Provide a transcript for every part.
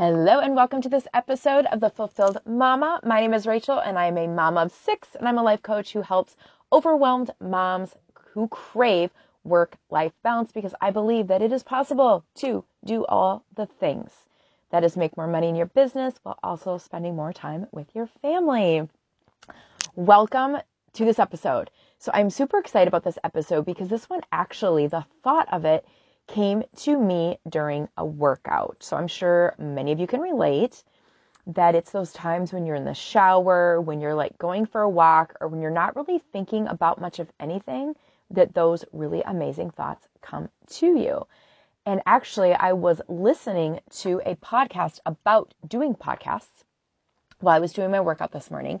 Hello and welcome to this episode of The Fulfilled Mama. My name is Rachel and I am a mom of six and I'm a life coach who helps overwhelmed moms who crave work life balance because I believe that it is possible to do all the things. That is make more money in your business while also spending more time with your family. Welcome to this episode. So I'm super excited about this episode because this one actually, the thought of it came to me during a workout. So I'm sure many of you can relate that it's those times when you're in the shower, when you're like going for a walk, or when you're not really thinking about much of anything, that those really amazing thoughts come to you. And actually, I was listening to a podcast about doing podcasts while I was doing my workout this morning.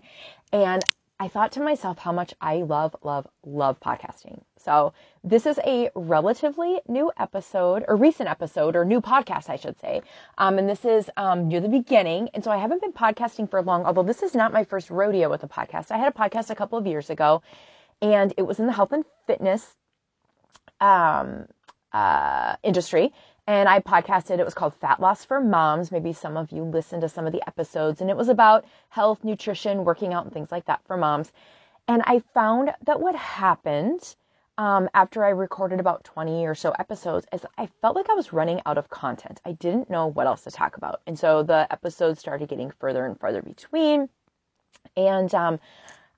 And I thought to myself how much I love, love, love podcasting. So this is a relatively new episode or recent episode or new podcast, I should say. Um, and this is um, near the beginning. And so I haven't been podcasting for long, although this is not my first rodeo with a podcast. I had a podcast a couple of years ago and it was in the health and fitness um, uh, industry and I podcasted. It was called Fat Loss for Moms. Maybe some of you listened to some of the episodes, and it was about health, nutrition, working out, and things like that for moms. And I found that what happened um, after I recorded about 20 or so episodes is I felt like I was running out of content. I didn't know what else to talk about. And so the episodes started getting further and further between. And um,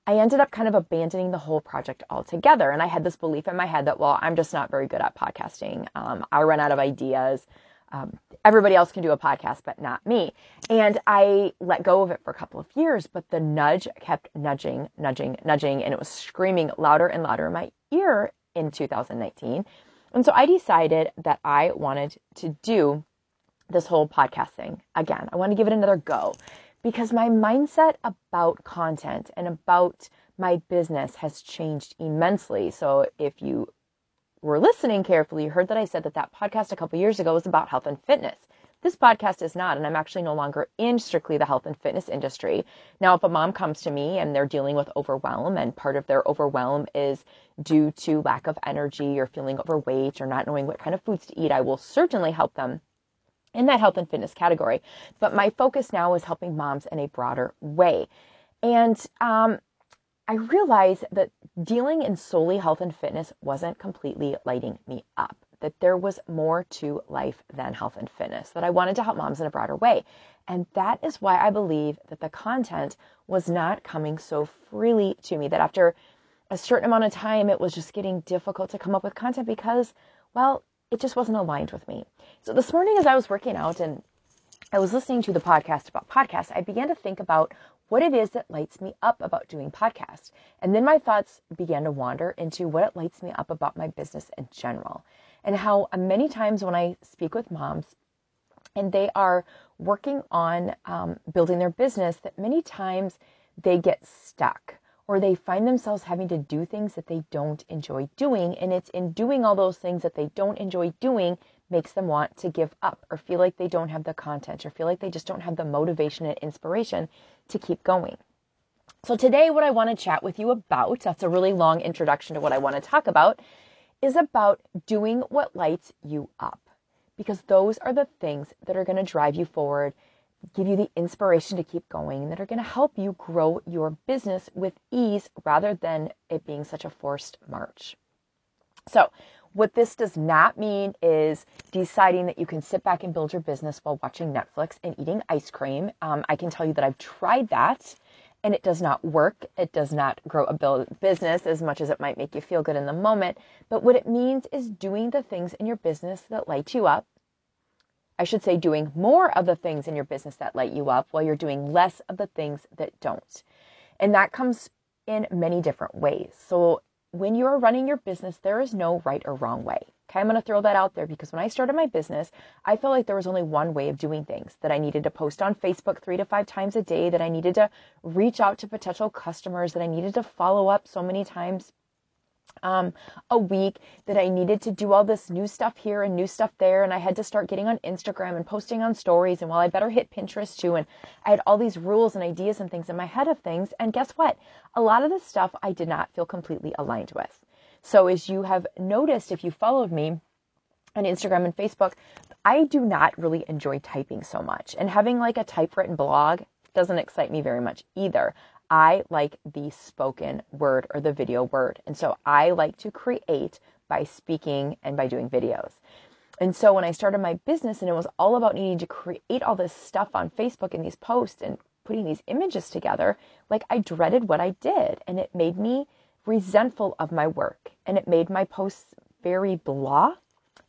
I ended up kind of abandoning the whole project altogether. And I had this belief in my head that, well, I'm just not very good at podcasting. Um, I run out of ideas. Um, everybody else can do a podcast, but not me. And I let go of it for a couple of years, but the nudge kept nudging, nudging, nudging, and it was screaming louder and louder in my ear in 2019. And so I decided that I wanted to do this whole podcast thing again. I want to give it another go because my mindset about content and about my business has changed immensely. So if you were listening carefully, you heard that I said that that podcast a couple years ago was about health and fitness. This podcast is not, and I'm actually no longer in strictly the health and fitness industry. Now, if a mom comes to me and they're dealing with overwhelm, and part of their overwhelm is due to lack of energy or feeling overweight or not knowing what kind of foods to eat, I will certainly help them in that health and fitness category. But my focus now is helping moms in a broader way. And um, I realized that dealing in solely health and fitness wasn't completely lighting me up, that there was more to life than health and fitness, that I wanted to help moms in a broader way. And that is why I believe that the content was not coming so freely to me, that after a certain amount of time, it was just getting difficult to come up with content because, well, it just wasn't aligned with me. So this morning, as I was working out and I was listening to the podcast about podcasts, I began to think about what it is that lights me up about doing podcasts. And then my thoughts began to wander into what it lights me up about my business in general. And how many times when I speak with moms and they are working on um, building their business, that many times they get stuck or they find themselves having to do things that they don't enjoy doing. And it's in doing all those things that they don't enjoy doing makes them want to give up or feel like they don't have the content or feel like they just don't have the motivation and inspiration to keep going. So, today, what I want to chat with you about that's a really long introduction to what I want to talk about is about doing what lights you up because those are the things that are going to drive you forward give you the inspiration to keep going that are going to help you grow your business with ease rather than it being such a forced march. So, what this does not mean is deciding that you can sit back and build your business while watching Netflix and eating ice cream. Um, I can tell you that I've tried that and it does not work. It does not grow a business as much as it might make you feel good in the moment. But what it means is doing the things in your business that light you up I should say, doing more of the things in your business that light you up while you're doing less of the things that don't. And that comes in many different ways. So, when you are running your business, there is no right or wrong way. Okay, I'm going to throw that out there because when I started my business, I felt like there was only one way of doing things that I needed to post on Facebook three to five times a day, that I needed to reach out to potential customers, that I needed to follow up so many times um, a week that I needed to do all this new stuff here and new stuff there. And I had to start getting on Instagram and posting on stories. And while well, I better hit Pinterest too. And I had all these rules and ideas and things in my head of things. And guess what? A lot of the stuff I did not feel completely aligned with. So as you have noticed, if you followed me on Instagram and Facebook, I do not really enjoy typing so much, and having like a typewritten blog doesn't excite me very much either. I like the spoken word or the video word. And so I like to create by speaking and by doing videos. And so when I started my business and it was all about needing to create all this stuff on Facebook and these posts and putting these images together, like I dreaded what I did and it made me resentful of my work and it made my posts very blah.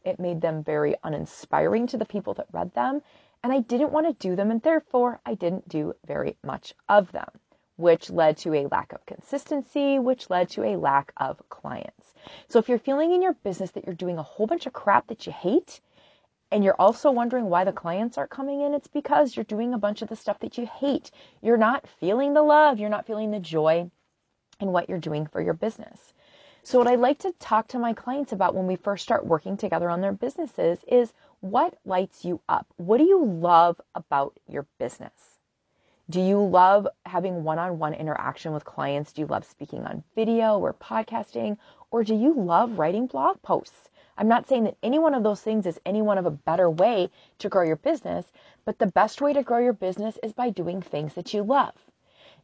It made them very uninspiring to the people that read them and I didn't want to do them and therefore I didn't do very much of them which led to a lack of consistency, which led to a lack of clients. So if you're feeling in your business that you're doing a whole bunch of crap that you hate, and you're also wondering why the clients aren't coming in, it's because you're doing a bunch of the stuff that you hate. You're not feeling the love, you're not feeling the joy in what you're doing for your business. So, what I like to talk to my clients about when we first start working together on their businesses is what lights you up? What do you love about your business? Do you love having one on one interaction with clients? Do you love speaking on video or podcasting? Or do you love writing blog posts? I'm not saying that any one of those things is any one of a better way to grow your business, but the best way to grow your business is by doing things that you love.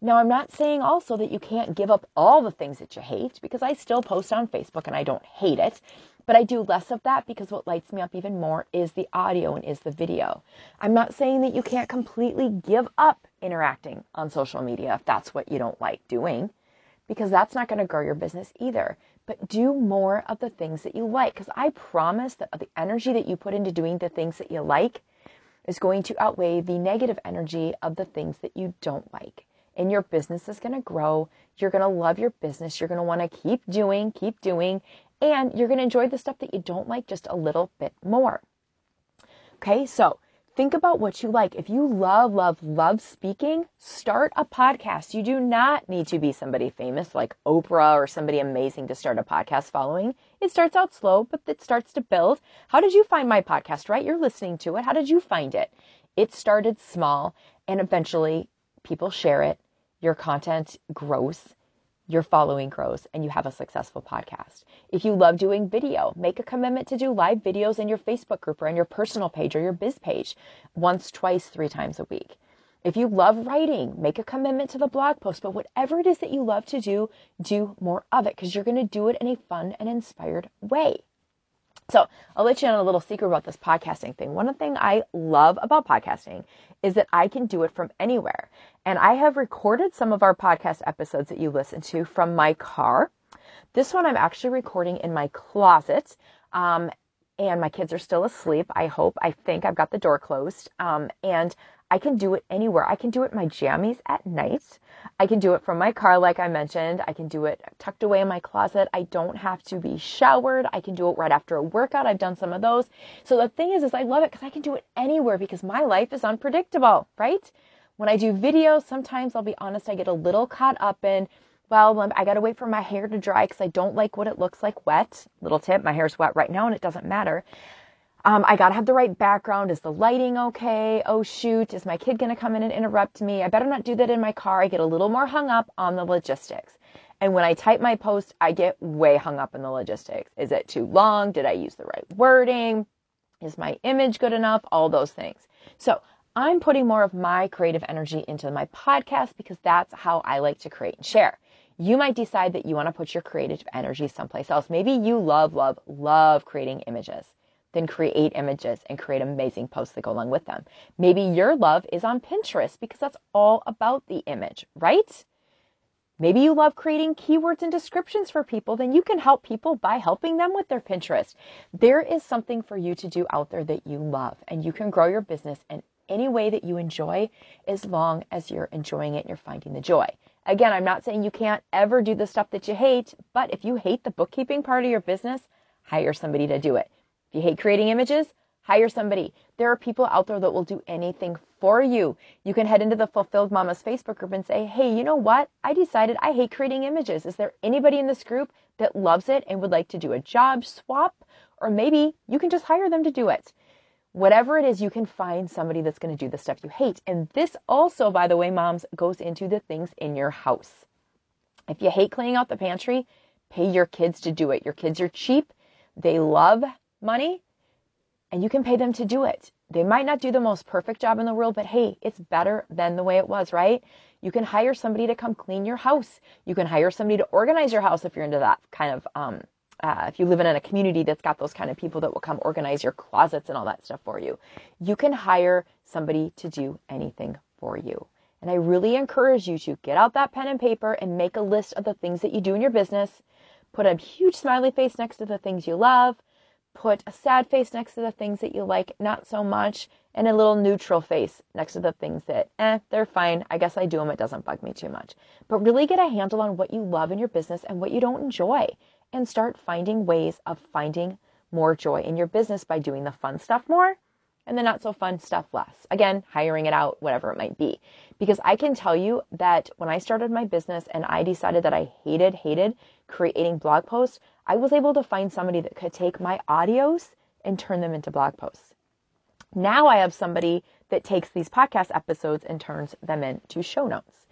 Now, I'm not saying also that you can't give up all the things that you hate because I still post on Facebook and I don't hate it. But I do less of that because what lights me up even more is the audio and is the video. I'm not saying that you can't completely give up interacting on social media if that's what you don't like doing, because that's not going to grow your business either. But do more of the things that you like, because I promise that the energy that you put into doing the things that you like is going to outweigh the negative energy of the things that you don't like. And your business is going to grow. You're going to love your business. You're going to want to keep doing, keep doing, and you're going to enjoy the stuff that you don't like just a little bit more. Okay, so think about what you like. If you love, love, love speaking, start a podcast. You do not need to be somebody famous like Oprah or somebody amazing to start a podcast following. It starts out slow, but it starts to build. How did you find my podcast, right? You're listening to it. How did you find it? It started small and eventually people share it. Your content grows your following grows and you have a successful podcast. If you love doing video, make a commitment to do live videos in your Facebook group or on your personal page or your biz page once, twice, three times a week. If you love writing, make a commitment to the blog post. But whatever it is that you love to do, do more of it because you're going to do it in a fun and inspired way. So I'll let you in a little secret about this podcasting thing. One thing I love about podcasting is that I can do it from anywhere. And I have recorded some of our podcast episodes that you listen to from my car. This one I'm actually recording in my closet. Um, and my kids are still asleep. I hope. I think I've got the door closed. Um, and I can do it anywhere. I can do it in my jammies at night. I can do it from my car, like I mentioned. I can do it tucked away in my closet. I don't have to be showered. I can do it right after a workout. I've done some of those. So the thing is, is I love it because I can do it anywhere because my life is unpredictable, right? When I do videos, sometimes I'll be honest, I get a little caught up in, well, I got to wait for my hair to dry because I don't like what it looks like wet. Little tip, my hair's wet right now and it doesn't matter. Um, I gotta have the right background. Is the lighting okay? Oh shoot, is my kid gonna come in and interrupt me? I better not do that in my car. I get a little more hung up on the logistics. And when I type my post, I get way hung up in the logistics. Is it too long? Did I use the right wording? Is my image good enough? All those things. So I'm putting more of my creative energy into my podcast because that's how I like to create and share. You might decide that you want to put your creative energy someplace else. Maybe you love, love, love creating images then create images and create amazing posts that go along with them. Maybe your love is on Pinterest because that's all about the image, right? Maybe you love creating keywords and descriptions for people, then you can help people by helping them with their Pinterest. There is something for you to do out there that you love, and you can grow your business in any way that you enjoy as long as you're enjoying it and you're finding the joy. Again, I'm not saying you can't ever do the stuff that you hate, but if you hate the bookkeeping part of your business, hire somebody to do it. If you hate creating images, hire somebody. There are people out there that will do anything for you. You can head into the Fulfilled Mamas Facebook group and say, hey, you know what? I decided I hate creating images. Is there anybody in this group that loves it and would like to do a job swap? Or maybe you can just hire them to do it. Whatever it is, you can find somebody that's going to do the stuff you hate. And this also, by the way, moms, goes into the things in your house. If you hate cleaning out the pantry, pay your kids to do it. Your kids are cheap. They love money. and you can pay them to do it. They might not do the most perfect job in the world, but hey, it's better than the way it was, right? You can hire somebody to come clean your house. You can hire somebody to organize your house if you're into that kind of, um, uh, if you live in a community that's got those kind of people that will come organize your closets and all that stuff for you. You can hire somebody to do anything for you. And I really encourage you to get out that pen and paper and make a list of the things that you do in your business. Put a huge smiley face next to the things you love put a sad face next to the things that you like not so much and a little neutral face next to the things that, eh, they're fine. I guess I do them. It doesn't bug me too much. But really get a handle on what you love in your business and what you don't enjoy and start finding ways of finding more joy in your business by doing the fun stuff more and the not so fun stuff less. Again, hiring it out, whatever it might be. Because I can tell you that when I started my business and I decided that I hated, hated creating blog posts, I was able to find somebody that could take my audios and turn them into blog posts. Now I have somebody that takes these podcast episodes and turns them into show notes.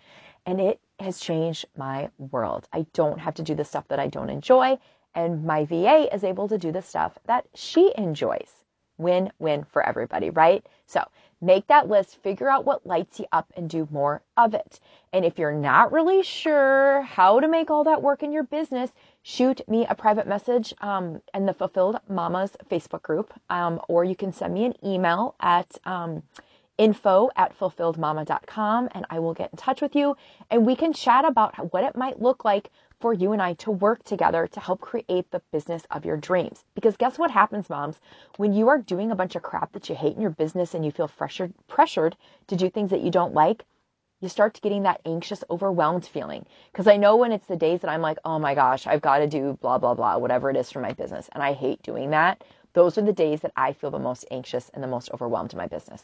And it has changed my world. I don't have to do the stuff that I don't enjoy. And my VA is able to do the stuff that she enjoys. Win win for everybody, right? So make that list, figure out what lights you up, and do more of it. And if you're not really sure how to make all that work in your business, shoot me a private message um, in the Fulfilled Mamas Facebook group, um, or you can send me an email at um, info at fulfilledmama.com and I will get in touch with you and we can chat about what it might look like for you and I to work together to help create the business of your dreams. Because guess what happens, moms? When you are doing a bunch of crap that you hate in your business and you feel pressured, pressured to do things that you don't like, you start getting that anxious, overwhelmed feeling. Because I know when it's the days that I'm like, oh my gosh, I've got to do blah, blah, blah, whatever it is for my business. And I hate doing that. Those are the days that I feel the most anxious and the most overwhelmed in my business.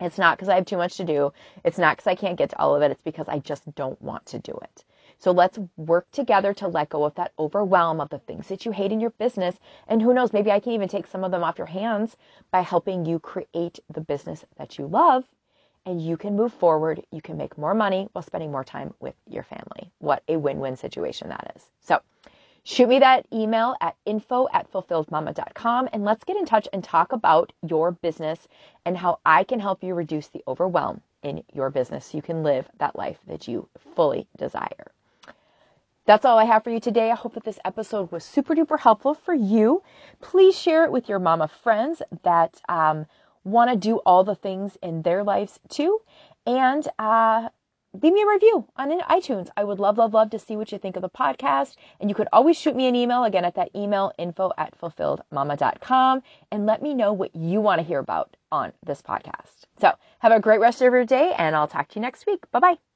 It's not because I have too much to do. It's not because I can't get to all of it. It's because I just don't want to do it. So let's work together to let go of that overwhelm of the things that you hate in your business. And who knows, maybe I can even take some of them off your hands by helping you create the business that you love and you can move forward. You can make more money while spending more time with your family. What a win win situation that is. So, shoot me that email at info at fulfilledmama.com and let's get in touch and talk about your business and how I can help you reduce the overwhelm in your business so you can live that life that you fully desire. That's all I have for you today. I hope that this episode was super duper helpful for you. Please share it with your mama friends that um, want to do all the things in their lives too. And uh, leave me a review on iTunes. I would love, love, love to see what you think of the podcast. And you could always shoot me an email again at that email info at fulfilledmama.com and let me know what you want to hear about on this podcast. So have a great rest of your day and I'll talk to you next week. Bye bye.